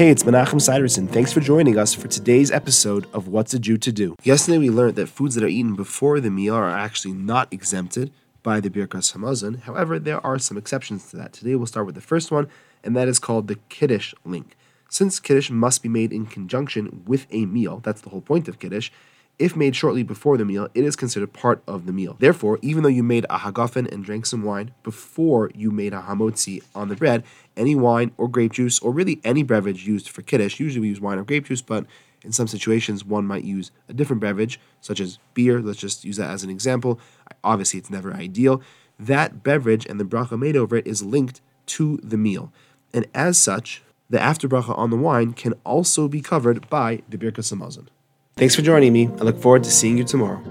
Hey, it's Menachem Siderson. Thanks for joining us for today's episode of What's a Jew to Do. Yesterday we learned that foods that are eaten before the meal are actually not exempted by the Birkas Hamazon. However, there are some exceptions to that. Today we'll start with the first one, and that is called the Kiddush link. Since Kiddush must be made in conjunction with a meal, that's the whole point of Kiddush, if made shortly before the meal, it is considered part of the meal. Therefore, even though you made a hagafen and drank some wine before you made a hamotzi on the bread, any wine or grape juice, or really any beverage used for kiddush, usually we use wine or grape juice, but in some situations one might use a different beverage, such as beer. Let's just use that as an example. Obviously, it's never ideal. That beverage and the bracha made over it is linked to the meal. And as such, the after bracha on the wine can also be covered by the Birkas Hamazon. Thanks for joining me. I look forward to seeing you tomorrow.